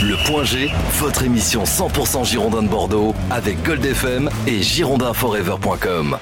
Le Point G, votre émission 100% Girondin de Bordeaux avec Gold FM et girondinforever.com.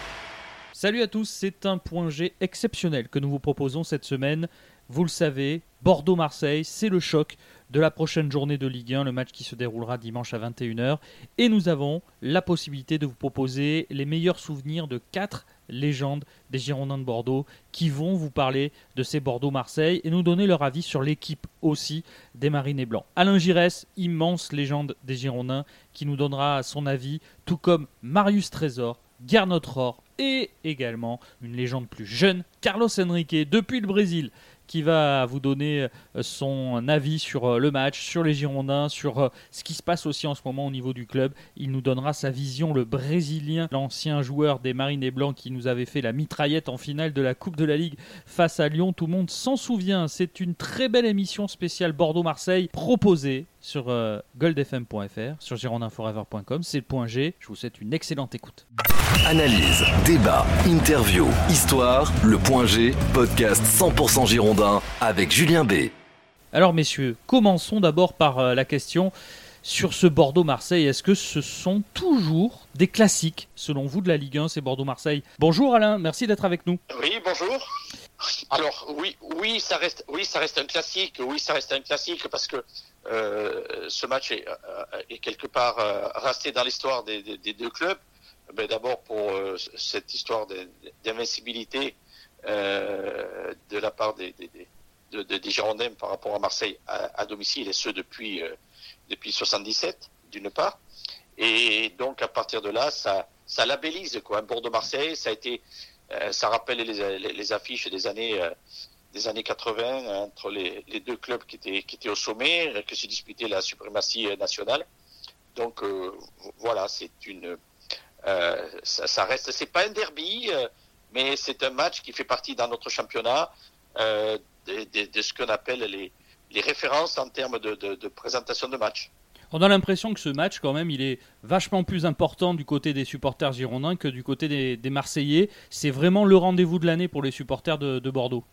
Salut à tous, c'est un point G exceptionnel que nous vous proposons cette semaine. Vous le savez, Bordeaux-Marseille, c'est le choc de la prochaine journée de Ligue 1, le match qui se déroulera dimanche à 21h. Et nous avons la possibilité de vous proposer les meilleurs souvenirs de quatre légendes des Girondins de Bordeaux qui vont vous parler de ces Bordeaux-Marseille et nous donner leur avis sur l'équipe aussi des Marinés Blancs. Alain Giresse, immense légende des Girondins, qui nous donnera son avis, tout comme Marius Trésor, Gernot Rohr et également une légende plus jeune, Carlos Henrique, depuis le Brésil, qui va vous donner euh, son avis sur euh, le match, sur les Girondins, sur euh, ce qui se passe aussi en ce moment au niveau du club. Il nous donnera sa vision, le Brésilien, l'ancien joueur des Marines Blancs qui nous avait fait la mitraillette en finale de la Coupe de la Ligue face à Lyon. Tout le monde s'en souvient. C'est une très belle émission spéciale Bordeaux-Marseille proposée sur goldfm.fr, sur girondinforever.com. C'est le point G. Je vous souhaite une excellente écoute. Analyse, débat, interview, histoire, le point G, podcast 100% Girondin avec Julien B. Alors messieurs, commençons d'abord par euh, la question sur ce Bordeaux-Marseille. Est-ce que ce sont toujours des classiques, selon vous, de la Ligue 1, ces Bordeaux-Marseille? Bonjour Alain, merci d'être avec nous. Oui, bonjour. Alors oui, oui, ça reste, oui, ça reste un classique. Oui, ça reste un classique parce que euh, ce match est, euh, quelque part resté dans l'histoire des, deux clubs. Ben, d'abord pour cette histoire d'invincibilité de la part des, de, des Girondins par rapport à Marseille à, domicile, et ce depuis, euh, depuis 77, d'une part. Et donc, à partir de là, ça, ça labellise, quoi. Un Bordeaux-Marseille, ça a été, euh, ça rappelle les, les, affiches des années, euh, des années 80 entre les, les, deux clubs qui étaient, qui étaient au sommet, qui se disputaient la suprématie nationale. Donc, voilà, c'est une, ça, ça, reste, c'est pas un derby, mais c'est un match qui fait partie dans notre championnat de, ce qu'on appelle les, les, références en termes de, de, présentation de match. On a l'impression que ce match, quand même, il est vachement plus important du côté des supporters girondins que du côté des, des Marseillais. C'est vraiment le rendez-vous de l'année pour les supporters de, Bordeaux.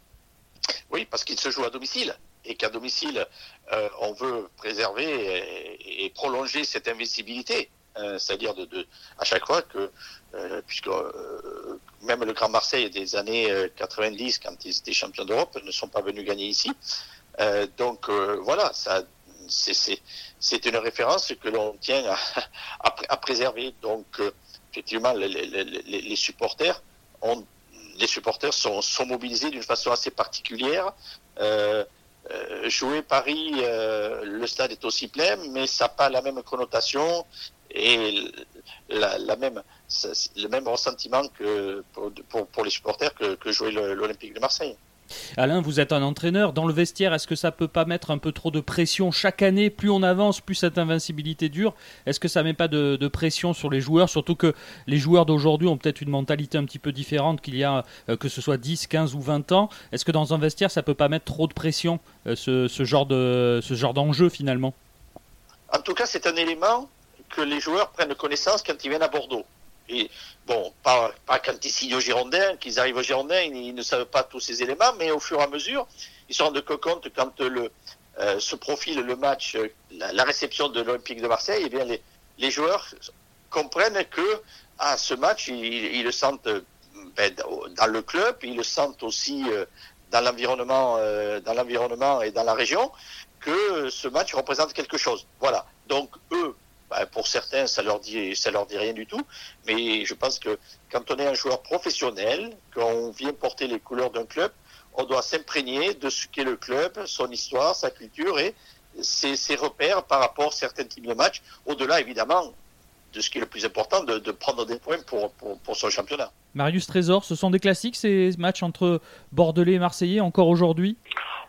Oui, parce qu'il se joue à domicile et qu'à domicile, euh, on veut préserver et, prolonger cette invincibilité. Euh, c'est-à-dire de, à chaque fois que, euh, puisque euh, même le Grand Marseille des années 90, quand ils étaient champions d'Europe, ne sont pas venus gagner ici. donc voilà, ça, c'est une référence que l'on tient à, préserver. Donc effectivement, les, les, supporters ont, les supporters sont, sont mobilisés d'une façon assez particulière. Jouer Paris, le stade est aussi plein, mais ça n'a pas la même connotation et la, même, le même ressentiment que pour, pour, les supporters que, que jouer l'Olympique de Marseille. Alain, vous êtes un entraîneur. Dans le vestiaire, est-ce que ça peut pas mettre un peu trop de pression chaque année? Plus on avance, plus cette invincibilité dure. Est-ce que ça met pas de, pression sur les joueurs? Surtout que les joueurs d'aujourd'hui ont peut-être une mentalité un petit peu différente qu'il y a, euh, que ce soit 10, 15 ou 20 ans. Est-ce que dans un vestiaire, ça peut pas mettre trop de pression, euh, ce, ce, genre de, ce genre d'enjeu finalement? En tout cas, c'est un élément que les joueurs prennent connaissance quand ils viennent à Bordeaux. Bon, pas, quand ils signent au Girondin, qu'ils arrivent au Girondin, ils, ne savent pas tous ces éléments, mais au fur et à mesure, ils se rendent compte quand euh, se profile le match, euh, la, réception de l'Olympique de Marseille, et eh bien les, joueurs comprennent que à ce match, ils, le sentent ben, dans le club, ils le sentent aussi euh, dans l'environnement, dans l'environnement et dans la région, que ce match représente quelque chose. Voilà. Donc eux bah, pour certains, ça leur dit, ça leur dit rien du tout. Mais je pense que quand on est un joueur professionnel, qu'on vient porter les couleurs d'un club, on doit s'imprégner de ce qu'est le club, son histoire, sa culture et ses, repères par rapport à certains types de matchs. Au-delà, évidemment, de ce qui est le plus important, de, prendre des points pour, pour, pour, son championnat. Marius Trésor, ce sont des classiques ces matchs entre Bordelais et Marseillais encore aujourd'hui?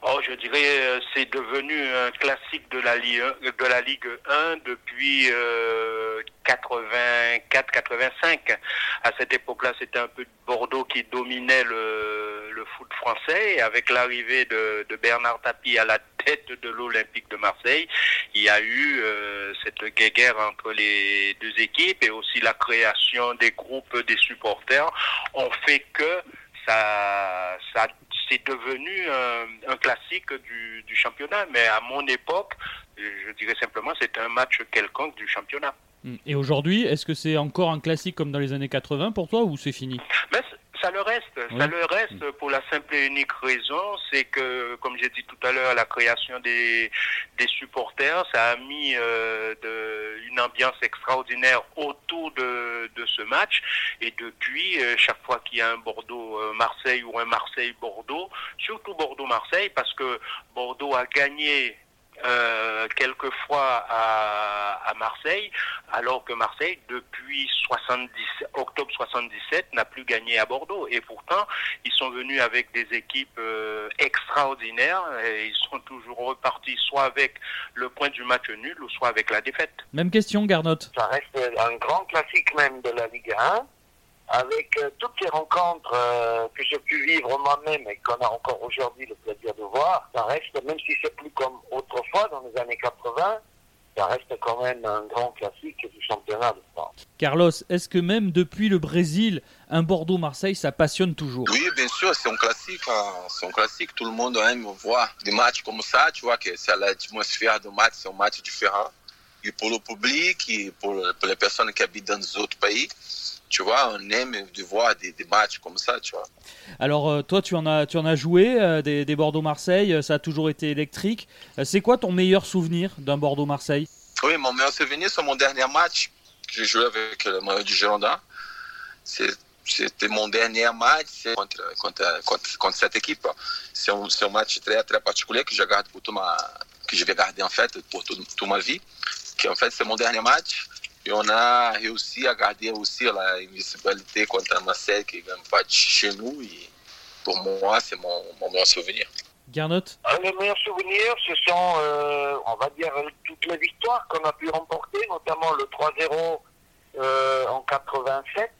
Oh, je dirais euh, c'est devenu un classique de la Ligue 1, de la Ligue 1 depuis euh, 84-85. À cette époque-là, c'était un peu Bordeaux qui dominait le, le foot français. Et avec l'arrivée de, de, Bernard Tapie à la tête de l'Olympique de Marseille, il y a eu euh, cette guerre entre les deux équipes et aussi la création des groupes des supporters ont fait que ça, ça c'est devenu un, classique du, championnat. Mais à mon époque, Je dirais simplement c'est un match quelconque du championnat. Et aujourd'hui, est-ce que c'est encore un classique comme dans les années 80 pour toi ou c'est fini? Ça le reste. Ça le reste pour la simple et unique raison, c'est que, comme j'ai dit tout à l'heure, la création des, des supporters, ça a mis euh, de, une ambiance extraordinaire autour de, de ce match. Et depuis, euh, chaque fois qu'il y a un Bordeaux-Marseille ou un Marseille-Bordeaux, surtout Bordeaux-Marseille, parce que Bordeaux a gagné euh, quelques fois à, à, Marseille, alors que Marseille, depuis 70, octobre 77, n'a plus gagné à Bordeaux. Et pourtant, ils sont venus avec des équipes euh, extraordinaires et ils sont toujours repartis soit avec le point du match nul ou soit avec la défaite. Même question, Garnotte. Ça reste un grand classique même de la Ligue 1 avec euh, toutes les rencontres euh, que j'ai pu vivre moi-même et qu'on a encore aujourd'hui le plaisir de voir, ça reste, même si c'est plus comme autrefois dans les années 80, ça reste quand même un grand classique du championnat de France. Carlos, est-ce que même depuis le Brésil, un Bordeaux-Marseille, ça passionne toujours? Oui, bien sûr, c'est un classique. Hein. C'est un classique. Tout le monde aime voir des matchs comme ça. Tu vois que c'est l'atmosphère du match, c'est un match différent. Et pour le public, et pour, pour les personnes qui habitent dans les autres pays, tu vois, on aime de voir des, des matchs comme ça, tu vois. Alors euh, toi, tu en as, tu en as joué euh, des, des Bordeaux-Marseille, euh, ça a toujours été électrique. c'est quoi ton meilleur souvenir d'un Bordeaux-Marseille? Oui, mon meilleur souvenir, c'est mon dernier match que j'ai joué avec le maillot du Girondin. C'était mon dernier match contre, contre, contre, contre cette équipe. C'est un, un, match très, très particulier que je garde pour toute ma, que je vais garder en fait pour toute, ma vie. Que en fait, c'est mon dernier match. Et on a réussi à garder aussi la invisibilité contre Marseille qui gagne pas chez nous. Et pour moi, c'est mon, mon, meilleur souvenir. Garnotte? Le meilleur souvenir, ce sont, euh, on va dire, toutes les victoires qu'on a pu remporter, notamment le 3-0 euh, en 87,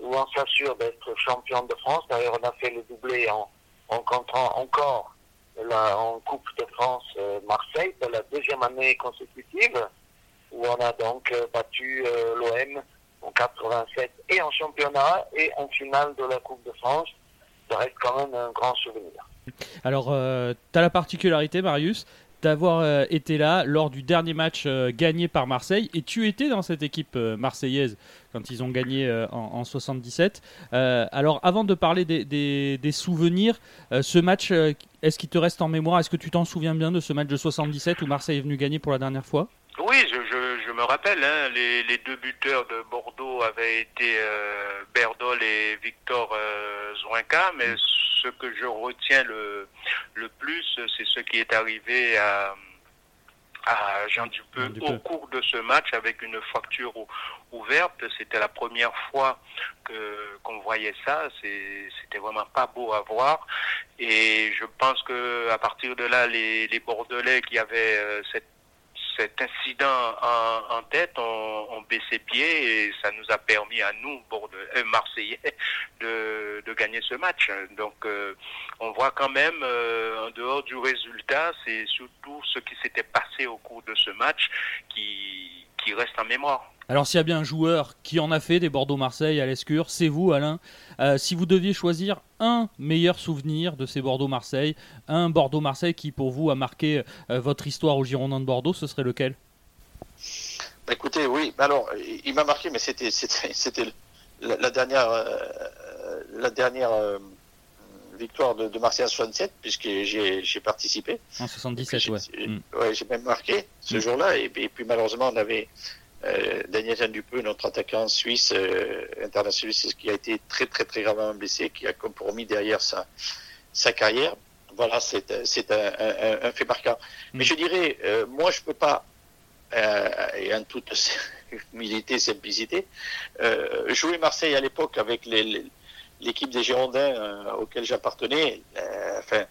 où on s'assure d'être champion de France. D'ailleurs, on a fait le doublé en rencontrant encore la, en Coupe de France euh, Marseille pour la deuxième année consécutive où on a donc battu euh, l'OM en 87 et en championnat et en finale de la Coupe de France. Ça reste quand même un grand souvenir. Alors, euh, tu as la particularité, Marius, d'avoir euh, été là lors du dernier match euh, gagné par Marseille et tu étais dans cette équipe euh, marseillaise quand ils ont gagné en, en, 77. alors avant de parler des, des, des souvenirs, ce match, est-ce qu'il te reste en mémoire? Est-ce que tu t'en souviens bien de ce match de 77 où Marseille est venu gagner pour la dernière fois? Oui, je, je, je, me rappelle, hein, les, les, deux buteurs de Bordeaux avaient été Berdol et Victor Zouinka, mais ce que je retiens le, le plus, c'est ce qui est arrivé à, à Jean Dupeux au cours de ce match avec une fracture ouverte. C'était la première fois que qu'on voyait ça. C'était vraiment pas beau à voir. Et je pense que à partir de là, les, les Bordelais qui avaient euh, cette cet incident en, tête, on, on, baissait pied et ça nous a permis à nous, Bordeaux, euh, Marseillais, de, de, gagner ce match. Donc euh, on voit quand même, euh, en dehors du résultat, c'est surtout ce qui s'était passé au cours de ce match qui, qui reste en mémoire. Alors s'il y a bien un joueur qui en a fait des Bordeaux-Marseille à l'escure, c'est vous Alain. Euh, si vous deviez choisir un meilleur souvenir de ces Bordeaux-Marseille, un Bordeaux-Marseille qui pour vous a marqué euh, votre histoire au Girondin de Bordeaux, ce serait lequel? Bah, Écoutez, oui, alors il m'a marqué, mais c'était la, la, dernière, euh, la dernière victoire de, de, Marseille en 67, puisque j'ai participé. En 77, ouais. Mm. ouais j'ai même marqué ce mm. jour-là, et, et, puis malheureusement on avait euh, Daniel Dupeux, notre attaquant suisse euh, international, qui a été très très très gravement blessé, qui a compromis derrière sa, sa carrière. Voilà, c'est un, un, un, fait marquant. Mais je dirais, euh, moi je peux pas, euh, et en toute humilité, simplicité, jouer Marseille à l'époque avec l'équipe des Girondins euh, auquel j'appartenais. enfin,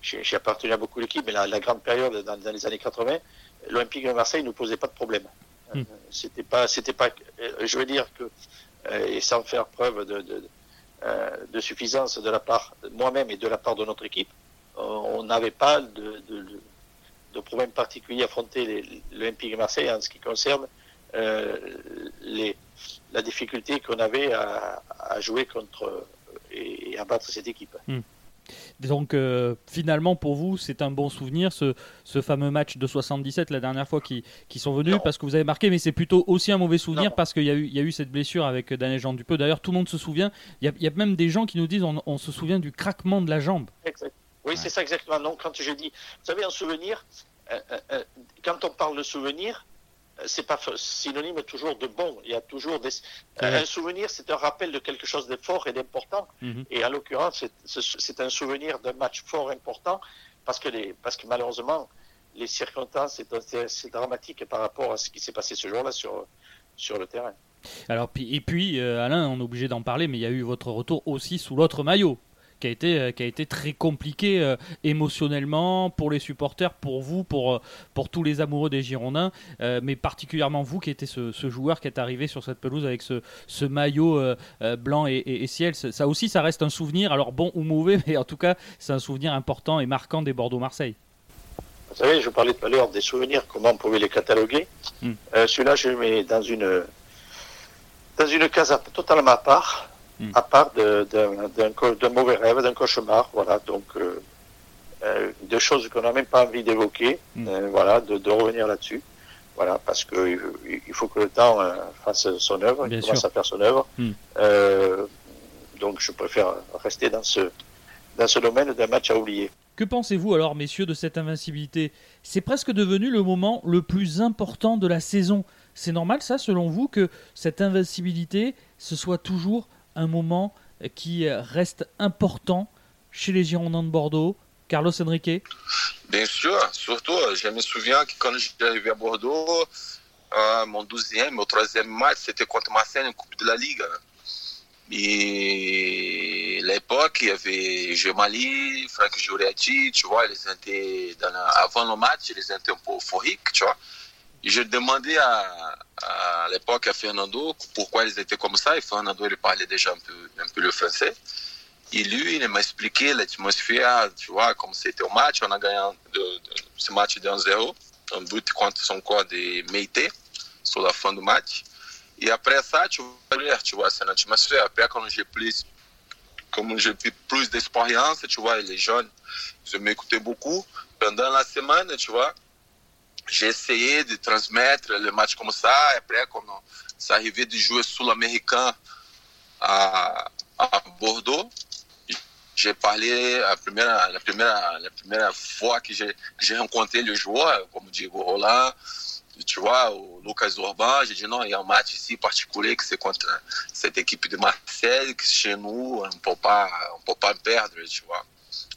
j'ai appartenu à beaucoup d'équipes, mais la, la, grande période dans, dans les années 80, l'Olympique de Marseille ne posait pas de problème. Hmm. C'était pas, c'était pas. Je veux dire que et sans faire preuve de, de, de suffisance de la part de moi-même et de la part de notre équipe, on n'avait pas de, de, de, problème particulier à affronter l'Olympique de Marseille en ce qui concerne euh, les, la difficulté qu'on avait à, à, jouer contre et à battre cette équipe. Hmm. Donc euh, finalement pour vous c'est un bon souvenir ce, ce, fameux match de 77 la dernière fois qui, qui sont venus? Parce que vous avez marqué mais c'est plutôt aussi un mauvais souvenir parce qu'il y, a eu, il y a eu cette blessure avec Daniel Jean Dupeux. D'ailleurs tout le monde se souvient, il y, a, il y, a, même des gens qui nous disent on, on se souvient du craquement de la jambe. Exact. Oui ouais. c'est ça exactement. Donc quand je dis, vous savez un souvenir, euh, euh, quand on parle de souvenir, c'est pas synonyme toujours de bon. Il y a toujours des... un souvenir, c'est un rappel de quelque chose de fort et d'important. -hmm. Et en l'occurrence, c'est un souvenir d'un match fort important parce que, les, parce que malheureusement, les circonstances, c'est dramatique par rapport à ce qui s'est passé ce jour-là sur, sur le terrain. Alors, et puis, euh, Alain, on est obligé d'en parler, mais il y a eu votre retour aussi sous l'autre maillot qui a été, euh, qui a été très compliqué euh, émotionnellement pour les supporters, pour vous, pour, euh, pour tous les amoureux des Girondins, euh, mais particulièrement vous qui était ce, ce, joueur qui est arrivé sur cette pelouse avec ce, ce maillot blanc et, et, et, ciel. Ça aussi, ça reste un souvenir, alors bon ou mauvais, mais en tout cas, c'est un souvenir important et marquant des Bordeaux-Marseille. Vous savez, je parlais tout à l'heure des souvenirs, comment on pouvait les cataloguer. Mm. Celui-là, je le mets dans une, dans une case totalement à part à part d'un mauvais rêve, d'un cauchemar, voilà. Donc, euh, euh, deux choses qu'on n'a même pas envie d'évoquer, mm. euh, voilà, de, de revenir là-dessus, voilà, parce que il faut que le temps euh, fasse son œuvre, il commence à faire son œuvre. Mm. donc, je préfère rester dans ce dans ce domaine d'un match à oublier. Que pensez-vous alors, messieurs, de cette invincibilité? C'est presque devenu le moment le plus important de la saison. C'est normal, ça, selon vous, que cette invincibilité, ce soit toujours un moment qui reste important chez les Girondins de Bordeaux Carlos Henrique Bien sûr, surtout, je me souviens que quand arrivé à Bordeaux, euh, mon 12e, mon troisième match, c'était contre Marseille en Coupe de la Ligue. Et à l'époque, il y avait Gemali, Franck Giuretti, tu vois, ils étaient avant le match, ils étaient un peu euphoriques, tu vois. Je demandais à, à l'époque à Fernando pourquoi ils étaient comme ça. Et Fernando, il parlait déjà un peu, un peu le français. Et lui, il m'a expliqué l'atmosphère, tu vois, comme c'était au match. On a gagné ce match de 1-0, un but contre son corps de Meite, sur la fin du match. Et après ça, tu vois, tu vois, c'est une atmosphère. Après, quand j'ai plus, comme j'ai plus d'expérience, tu vois, les jeunes, ils m'écoutaient beaucoup. Pendant la semaine, tu vois, essayé de transmettre le match comme. Et après, quand ça arrivait de jouer sul-américain à, à, Bordeaux, j'ai parlé la première, la première, la première fois que j'ai rencontré le joueur, comme Diego Roland, tu vois, o Lucas Urban, j'ai dit non, il y a un match ici particulier que c'est contre cette équipe de Marseille, que chez nous, on peut pas, on peut pas perdre, tu vois.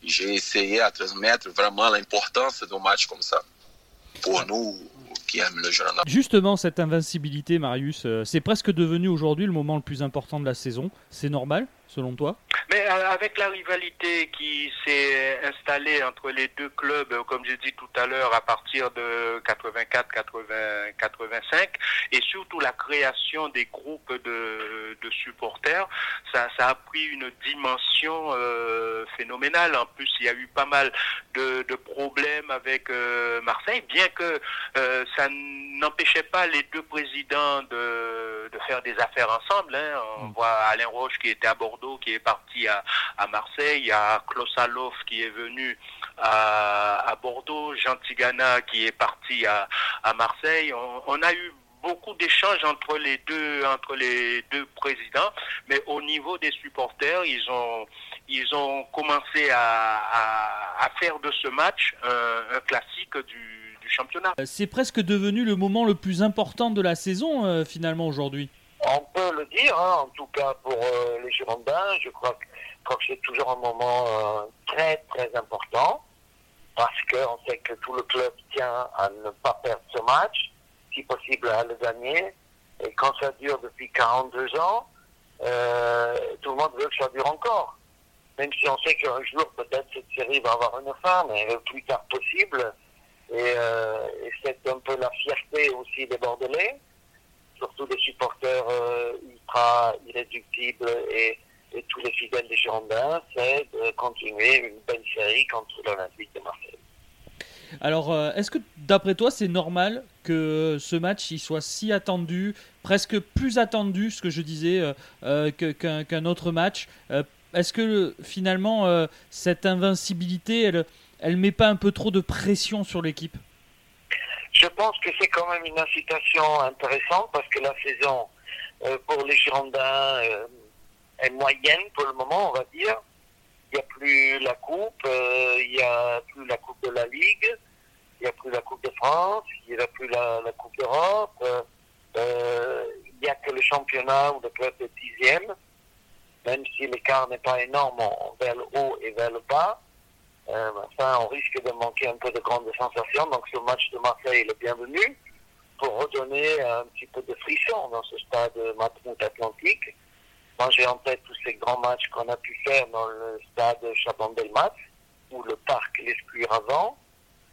J'ai essayé à transmettre vraiment l'importance d'un match comme ça Justement, cette invincibilité, Marius, euh, c'est presque devenu aujourd'hui le moment le plus important de la saison. C'est normal, selon toi Mais avec la rivalité qui s'est installée entre les deux clubs, comme j'ai dit tout à l'heure, à partir de 84, 80, 85, et surtout la création des groupes de, de supporters, ça, ça, a pris une dimension euh, phénoménale. En plus, il y a eu pas mal de, de problèmes avec euh, Marseille, bien que euh, ça n'empêchait pas les deux présidents de, de, faire des affaires ensemble. Hein. On mmh. voit Alain Roche qui était à Bordeaux, qui est parti à, à Marseille, il y a Klaus Alof qui est venu à, à, Bordeaux, Jean Tigana qui est parti à, à Marseille. On, a eu beaucoup d'échanges entre les deux entre les deux présidents, mais au niveau des supporters, ils ont ils ont commencé à, à, faire de ce match un, classique du, du championnat. C'est presque devenu le moment le plus important de la saison euh, finalement aujourd'hui. On peut le dire, hein, en tout cas pour euh, les Girondins, je crois que, que c'est toujours un moment euh, très très important parce qu'on sait que tout le club tient à ne pas perdre ce match, si possible à le gagner. Et quand ça dure depuis 42 ans, euh, tout le monde veut que ça dure encore. Même si on sait qu'un jour peut-être cette série va avoir une fin, mais le plus tard possible. Et, euh, et c'est un peu la fierté aussi des Bordelais surtout des supporters euh, ultra irréductibles et, tous les fidèles des Girondins, c'est de continuer une belle série contre l'Olympique de Marseille. Alors, euh, est-ce que d'après toi, c'est normal que ce match il soit si attendu, presque plus attendu, ce que je disais, euh, qu'un qu autre match? Est-ce que finalement cette invincibilité, elle, elle met pas un peu trop de pression sur l'équipe? Je pense que c'est quand même une incitation intéressante parce que la saison pour les Girondins est moyenne pour le moment, on va dire. Il n'y a plus la Coupe, il n'y a plus la Coupe de la Ligue il n'y a plus la Coupe de France, il n'y a plus la, Coupe d'Europe, euh, euh, il n'y a que le championnat où le club est dixième, même si l'écart n'est pas énorme vers le haut et vers le bas. Euh, on risque de manquer un peu de grandes sensations, donc ce match de Marseille est le bienvenu pour redonner un petit peu de frisson dans ce stade Matmut Atlantique. Moi, j'ai en tête tous ces grands matchs qu'on a pu faire dans le stade Chabon-Delmas, ou le parc L'Escure avant,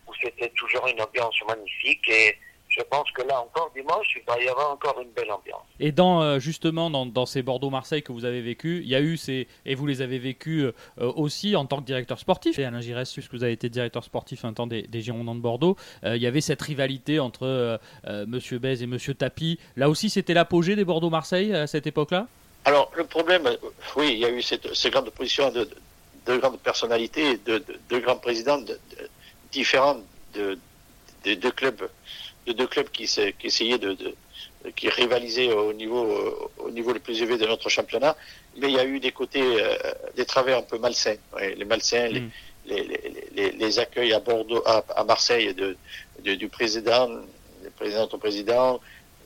où c'était toujours une ambiance magnifique et je pense que là encore dimanche, il va y avoir encore une belle ambiance. Et dans euh, justement dans, dans ces Bordeaux-Marseille que vous avez vécu, il y a eu ces et vous les avez vécus euh, aussi en tant que directeur sportif. Et Alain Giresse, puisque vous avez été directeur sportif un temps des, des Girondins de Bordeaux, euh, il y avait cette rivalité entre Monsieur Bez et Monsieur Tapi. Là aussi, c'était l'apogée des Bordeaux-Marseille à cette époque-là? Alors le problème, oui, il y a eu cette, ces grandes positions de, de, grandes personnalités, de, de, grands présidents. de différent de, deux clubs, de deux clubs qui, qui essayaient de, qui rivalisaient au niveau, au niveau le plus élevé de notre championnat. Mais il y a eu des côtés, euh, des travers un peu malsains. les malsains, mm. les, les, accueils à Bordeaux, à, Marseille de, du président, du président au président,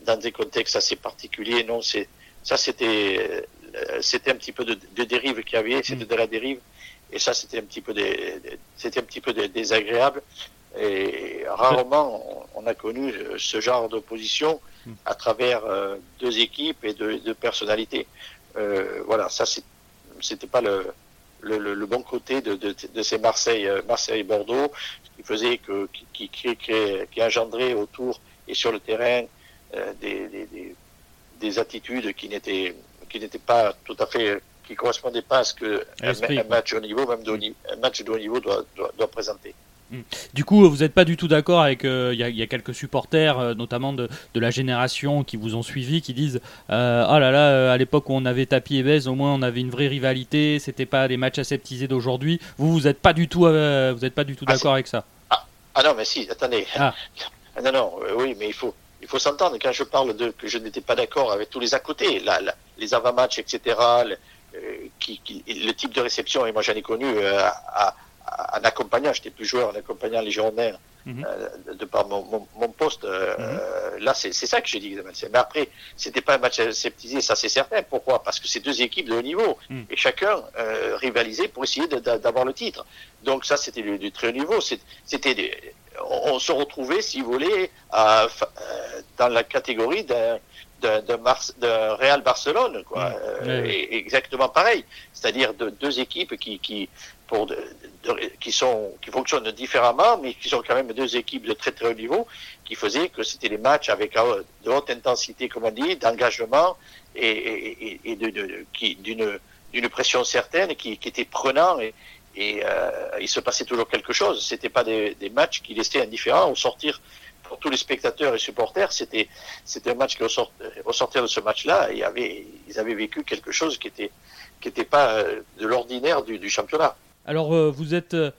dans des contextes assez particuliers. Non, c'est, ça c'était, euh, c'était un petit peu de, dérive qu'il y avait, c'était mm. de la dérive. Et ça, c'était un petit peu des, c'était un petit peu désagréable. Et rarement on, a connu ce genre d'opposition à travers euh, deux équipes et deux, deux personnalités. Euh, voilà, ça c'était pas le, le, le, bon côté de, de, de ces Marseille, euh, Marseille Bordeaux, qui faisait que qui, qui, qui, qui engendrait autour et sur le terrain euh, des, des, des, attitudes qui n'étaient qui n'étaient pas tout à fait qui correspondait pas à ce que un, match au niveau, même de un match de haut niveau doit, doit, présenter. Hmm. Du coup, vous n'êtes pas du tout d'accord avec. Euh, il y, a quelques supporters, euh, notamment de, de, la génération qui vous ont suivi, qui disent euh, Oh là là, à l'époque où on avait Tapi et Bez, au moins on avait une vraie rivalité, c'était pas des matchs aseptisés d'aujourd'hui. Vous, vous n'êtes pas du tout, vous êtes pas du tout ah, d'accord avec ça ah, ah, non, mais si, attendez. Ah. non, non, oui, mais il faut, il faut s'entendre. Quand je parle de que je n'étais pas d'accord avec tous les à côté, là, les avant-matchs, etc., euh, qui, qui, le type de réception, et moi j'en ai connu euh, à, en accompagnant, j'étais plus joueur en accompagnant les Girondins mhm. euh, de par mon, mon, mon poste. Euh, mhm. Là, c'est ça que j'ai dit. Mais après, c'était pas un match sceptisé, ça c'est certain. Pourquoi? Parce que c'est deux équipes de haut niveau mhm. et chacun euh, rivalisait pour essayer d'avoir le titre. Donc ça, c'était du, très haut niveau. C'était on, on, se retrouvait, si vous voulez, à, dans la catégorie d'un de, de, Real Barcelone, quoi. Euh, exactement pareil. C'est-à-dire de deux équipes qui, qui, pour de, qui sont, qui fonctionnent différemment, mais qui sont quand même deux équipes de très très haut niveau, qui faisaient que c'était des matchs avec euh, de haute intensité, comme on dit, d'engagement et, et, et de, qui, d'une, d'une pression certaine qui, qui était prenant et, et euh, il se passait toujours quelque chose. C'était pas des, des matchs qui laissaient indifférents au sortir pour tous les spectateurs et supporters, c'était c'était un match qui au, sortir de ce match-là, ils avaient ils avaient vécu quelque chose qui était qui était pas euh, de l'ordinaire du, championnat. Alors euh, vous êtes euh,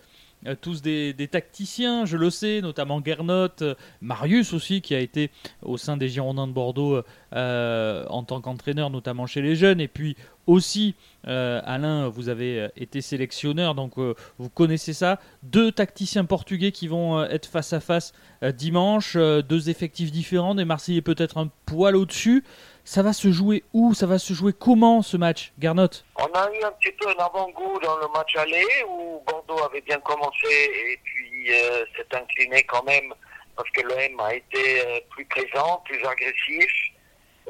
tous des, tacticiens, je le sais, notamment Gernot, Marius aussi, qui a été au sein des Girondins de Bordeaux en tant qu'entraîneur, notamment chez les jeunes, et puis aussi, euh, Alain, vous avez euh, été sélectionneur, donc euh, vous connaissez ça. Deux tacticiens portugais qui vont être face à face dimanche, deux effectifs différents, des Marseillais peut-être un poil au-dessus. Ça va se jouer où? Ça va se jouer comment ce match, Garnot On a eu un petit peu un avant-goût dans le match aller où Bordeaux avait bien commencé et puis s'est incliné quand même parce que l'OM a été plus présent, plus agressif.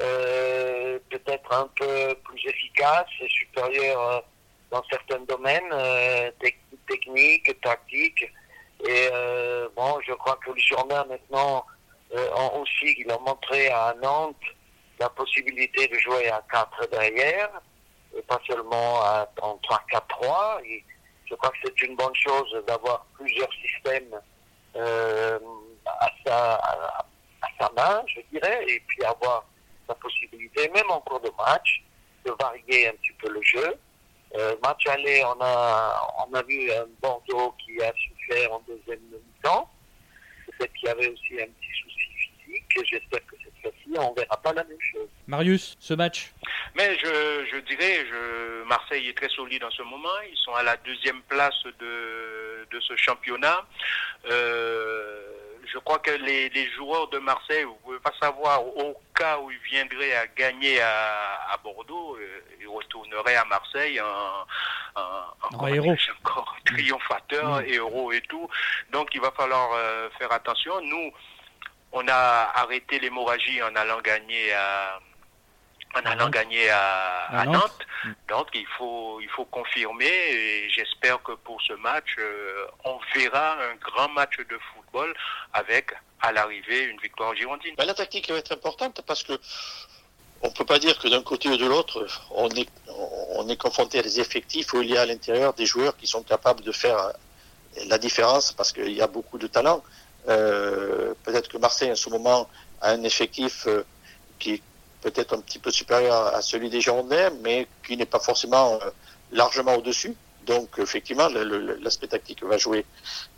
Euh, peut-être un peu plus efficace et supérieur euh, dans certains domaines, euh, techniques, tactiques. Et bon, je crois que les Girondins maintenant ont aussi, ils ont montré à Nantes la possibilité de jouer à 4 derrière, et pas seulement à, en 3-4-3. Et je crois que c'est une bonne chose d'avoir plusieurs systèmes à, sa, à, sa main, je dirais, et puis avoir la possibilité, même en cours de match, de varier un petit peu le jeu. Euh, match aller, on a, on a vu un Bordeaux qui a souffert en deuxième mi-temps. Peut-être qu'il y avait aussi un petit souci physique. J'espère que fois-ci, on verra pas la même chose. Marius, ce match Mais je, je dirais, je, Marseille est très solide en ce moment. Ils sont à la deuxième place de, de ce championnat. Euh, je crois que les, les, joueurs de Marseille, vous pouvez pas savoir, au cas où ils viendraient à gagner à, à Bordeaux, euh, ils retourneraient à Marseille en, en, en héros. encore triomphateur, mmh. héros et tout. Donc il va falloir euh, faire attention. Nous, on a arrêté l'hémorragie en allant gagner à en allant gagner à, à, à Nantes. Nantes. Donc il faut il faut confirmer et j'espère que pour ce match euh, on verra un grand match de football avec à l'arrivée une victoire girondine. Ben, la tactique va être importante parce que on peut pas dire que d'un côté ou de l'autre on est on est confronté à des effectifs où il y a à l'intérieur des joueurs qui sont capables de faire la différence parce qu'il y a beaucoup de talent. Euh, peut-être que Marseille en ce moment a un effectif euh, qui peut-être un petit peu supérieur à celui des Girondins, mais qui n'est pas forcément euh, largement au-dessus. Donc effectivement, l'aspect tactique va jouer,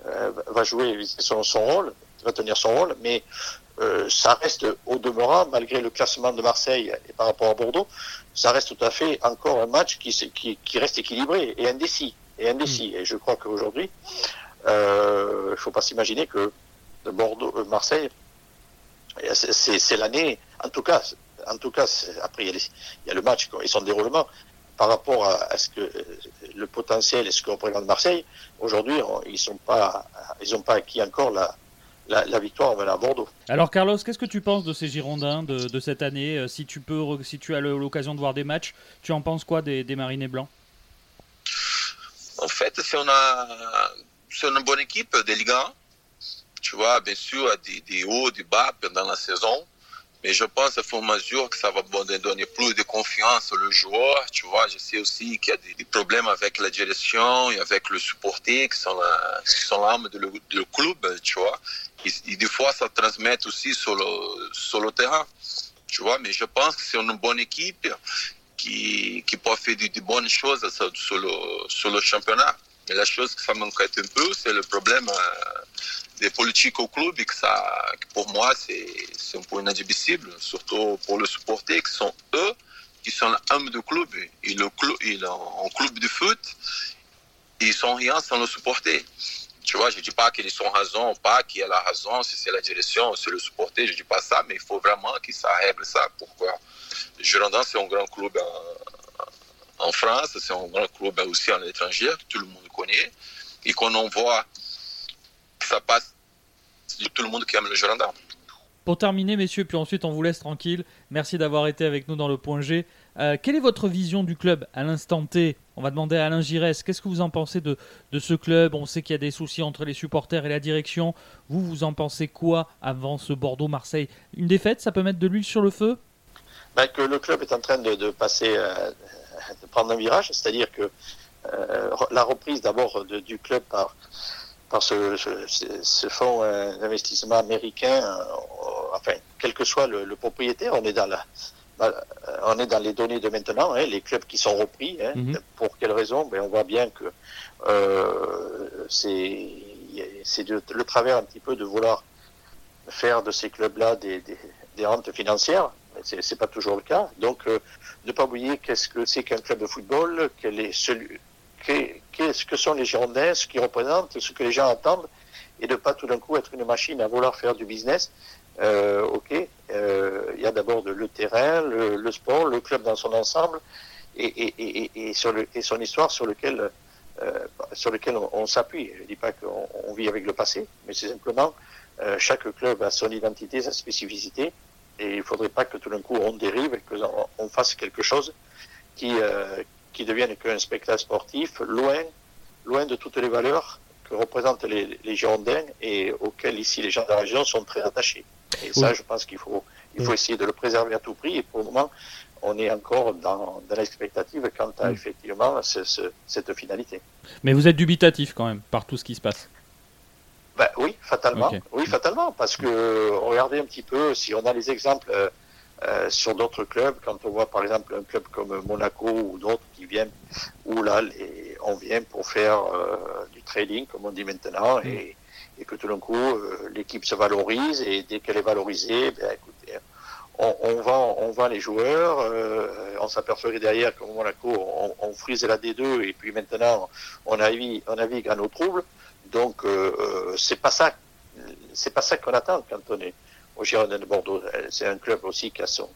euh, va jouer son, son, rôle, va tenir son rôle, mais euh, ça reste au demeurant, malgré le classement de Marseille et par rapport à Bordeaux, ça reste tout à fait encore un match qui, qui, qui reste équilibré et indécis. Et indécis. Mmh. Et je crois qu'aujourd'hui, il euh, ne faut pas s'imaginer que Bordeaux, euh, Marseille, c'est l'année, en tout cas, en tout cas, après il y, a y, le match et son déroulement par rapport à, à ce que le potentiel et ce que représente Marseille. Aujourd'hui, ils sont pas, ils n'ont pas acquis encore la, la, la, victoire à Bordeaux. Alors Carlos, qu'est-ce que tu penses de ces Girondins de, de cette année Si tu peux, si tu as l'occasion de voir des matchs, tu en penses quoi des, des Marinés blancs? En fait, c'est une, une bonne équipe de Ligue 1. Tu vois, bien sûr, des, des hauts, des bas pendant la saison. Mais je pense, au fur et à que ça va donner plus de confiance au joueur. Tu vois, je sais aussi qu'il y a des, problèmes avec la direction et avec le supporter, qui sont l'âme du club, tu vois. Et, et, des fois, ça transmet aussi sur le, terrain, tu vois. Mais je pense que c'est une bonne équipe qui, qui peut faire de, bonnes choses sur le, sur le championnat. Mais la chose que ça un peu, c'est le problème euh, des politiques au club que ça, pour moi, c'est un peu inadmissible, surtout pour les supporters qui sont eux, qui sont l'âme du club. Et le club, en club de foot, ils sont rien sans le supporter. Tu vois, je dis pas qu'ils ont raison ou pas, qui a la raison, si c'est la direction, c'est le supporter, je dis pas ça, mais il faut vraiment que ça règle ça. Pourquoi? Le Girondin, c'est un grand club en, en France, c'est un grand club aussi à l'étranger, que tout le monde connaît. Et quand on voit ça passe de tout le monde qui aime le Girondin. Pour terminer, messieurs, puis ensuite on vous laisse tranquille. Merci d'avoir été avec nous dans le point G. Euh, quelle est votre vision du club à l'instant T? On va demander à Alain Giresse, qu'est-ce que vous en pensez de, de ce club? On sait qu'il y a des soucis entre les supporters et la direction. Vous, vous en pensez quoi avant ce Bordeaux-Marseille? Une défaite, ça peut mettre de l'huile sur le feu? Ben, Que le club est en train de, de passer, euh, de prendre un virage, c'est-à-dire que euh, la reprise d'abord du club par, par ce, ce, ce fonds d'investissement américain, euh, enfin, quel que soit le, le, propriétaire, on est dans la, on est dans les données de maintenant, hein, les clubs qui sont repris. Hein, mm -hmm. Pour quelle raison? Ben, On voit bien que euh, c'est le travers un petit peu de vouloir faire de ces clubs-là des, des, des, rentes financières. C'est pas toujours le cas. Donc, euh, ne pas oublier qu'est-ce que c'est qu'un club de football, quel est celui, qu'est-ce que sont les Girondins, ce qu'ils représentent, ce que les gens attendent, et de pas tout d'un coup être une machine à vouloir faire du business. Euh, ok, il euh, y a d'abord le terrain, le, sport, le club dans son ensemble, et, sur son histoire sur lequel euh, on, s'appuie. Je dis pas qu'on on vit avec le passé, mais c'est simplement chaque club a son identité, sa spécificité, et il faudrait pas que tout d'un coup on dérive et qu'on on fasse quelque chose qui qui devienne qu'un spectacle sportif, loin, loin de toutes les valeurs que représentent les, les Girondins et auxquelles ici les gens de la région sont très attachés. Et ça, je pense qu'il faut, il faut essayer de le préserver à tout prix. Et pour le moment, on est encore dans, dans l'expectative quant à oui. effectivement ce, ce, cette finalité. Mais vous êtes dubitatif quand même par tout ce qui se passe. Ben, oui, fatalement. Okay. Oui, fatalement, parce que regardez un petit peu, si on a les exemples. Euh, sur d'autres clubs, quand on voit par exemple un club comme Monaco ou d'autres qui viennent, où là, les, on vient pour faire euh, du trading, comme on dit maintenant, et, et que tout d'un coup, euh, l'équipe se valorise, et dès qu'elle est valorisée, ben, écoutez, on, on, vend, on vend les joueurs, euh, on s'aperçoit que derrière, comme Monaco, on, on frise la D2, et puis maintenant, on navigue, on navigue à nos troubles. Donc, euh, c'est pas ça, c'est pas ça qu'on attend quand on est au Girondin de Bordeaux. C'est un club aussi qui a son,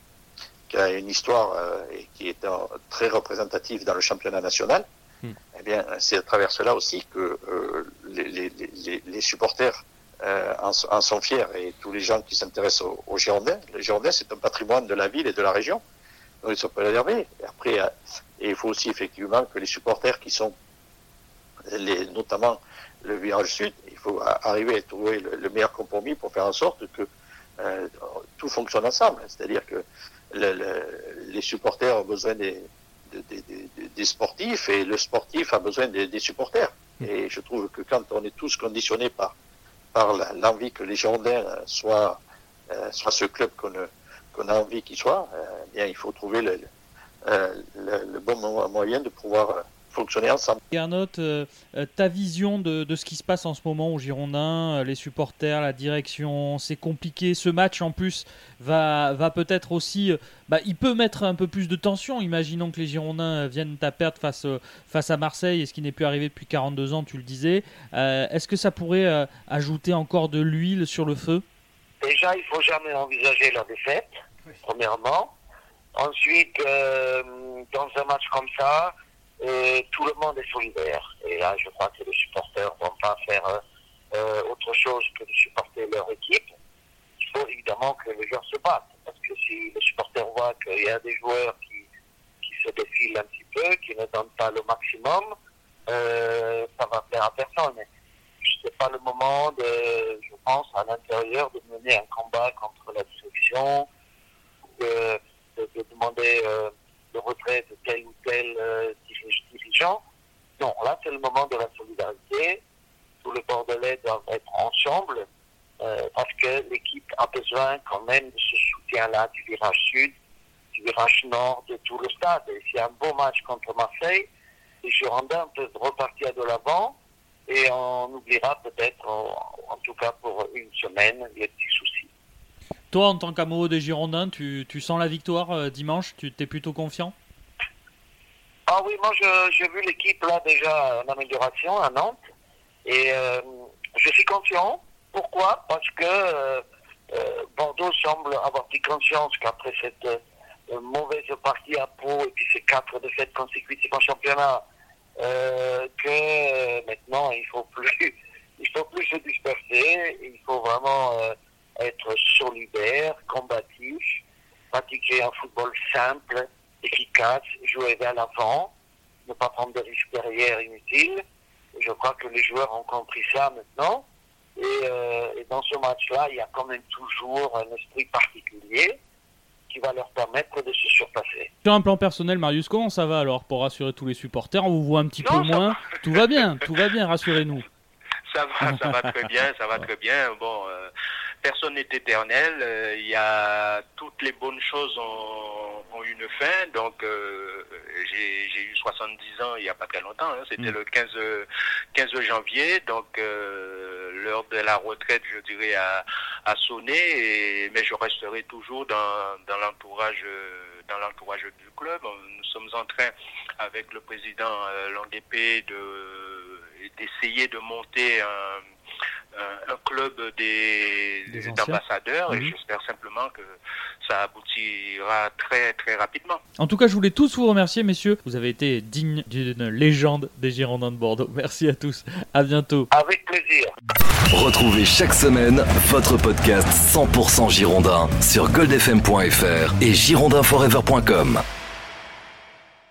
qui a une histoire euh, et qui est un, très représentatif dans le championnat national. Hmm. Eh bien, c'est à travers cela aussi que euh, les, les, les, les supporters euh, en, en, sont fiers et tous les gens qui s'intéressent aux, aux Girondins. Les Girondins, c'est un patrimoine de la ville et de la région. Donc, ils sont pas réservés. Et après, euh, et il faut aussi effectivement que les supporters qui sont, les, notamment le virage sud, il faut arriver à trouver le, le meilleur compromis pour faire en sorte que euh, tout fonctionne ensemble. C'est-à-dire que le, le, les supporters ont besoin des, des, des, des, sportifs et le sportif a besoin des, des, supporters. Et je trouve que quand on est tous conditionnés par, par l'envie que les Girondins soient, euh, soient ce club qu'on qu'on a envie qu'il soit, euh, bien il faut trouver le, euh, le, le, bon moyen de pouvoir fonctionner ensemble. Gernot, euh, ta vision de, de, ce qui se passe en ce moment aux Girondins, les supporters, la direction, c'est compliqué. Ce match en plus va, va peut-être aussi, bah, il peut mettre un peu plus de tension. Imaginons que les Girondins viennent à perdre face, face à Marseille, et ce qui n'est plus arrivé depuis 42 ans, tu le disais. Euh, Est-ce que ça pourrait euh, ajouter encore de l'huile sur le feu? Déjà, il faut jamais envisager la défaite, oui. premièrement. Ensuite, euh, dans un match comme ça, euh, tout le monde est solidaire. Et là, je crois que les supporters ne vont pas faire euh, autre chose que de supporter leur équipe. Il faut évidemment que les joueurs se battent. Parce que si les supporters voient qu'il y a des joueurs qui, qui se défilent un petit peu, qui ne donnent pas le maximum, euh, ça va plaire à personne. Ce n'est pas le moment, de, je pense, à l'intérieur, de mener un combat contre la direction, de, de, de demander euh, le retrait de tel ou tel euh, dirigeant. Non, là, c'est le moment de la solidarité. Tous les Bordelais doivent être ensemble euh, parce que l'équipe a besoin quand même de ce soutien-là du virage sud, du virage nord, de tout le stade. Et a un beau match contre Marseille, les Girondins peuvent repartir de l'avant et on oubliera peut-être, en, tout cas pour une semaine, les petits soucis. Toi, en tant qu'amoureux des Girondins, tu, tu, sens la victoire euh, dimanche? Tu es plutôt confiant? Ah oui, moi j'ai vu l'équipe là déjà en amélioration à Nantes. Et euh, je suis confiant. Pourquoi? Parce que euh, Bordeaux semble avoir pris conscience qu'après cette mauvaise partie à Pau et puis ces quatre défaites consécutives en championnat, que maintenant il faut plus, faut plus se disperser, il faut vraiment être solidaire, combatif, pratiquer un football simple, efficace, jouer vers l'avant, ne pas prendre de risques derrière inutiles. Je crois que les joueurs ont compris ça maintenant. Et, euh, et dans ce match-là, il y a quand même toujours un esprit particulier qui va leur permettre de se surpasser. Sur un plan personnel, Marius, comment ça va alors pour rassurer tous les supporters? On vous voit un petit non, peu moins. Va. Tout va bien, tout va bien, rassurez-nous. Ça va, ça va très bien, ça va très bien. Bon, euh, personne n'est éternel. Euh, il y a toutes les bonnes choses ont, ont une fin. Donc, euh, j'ai eu 70 ans il n'y a pas très longtemps. Hein. C'était mmh. le 15, 15 janvier. Donc, euh, l'heure de la retraite, je dirais, a, a sonné. Et, mais je resterai toujours dans, dans l'entourage dans l'entourage du club. Nous sommes en train, avec le président euh, Languepé, de d'essayer de monter un, club des, des ambassadeurs mmh. et j'espère simplement que ça aboutira très très rapidement. En tout cas, je voulais tous vous remercier, messieurs. Vous avez été dignes d'une légende des Girondins de Bordeaux. Merci à tous. À bientôt. Avec plaisir. Retrouvez chaque semaine votre podcast 100% Girondin sur goldfm.fr et girondinforever.com.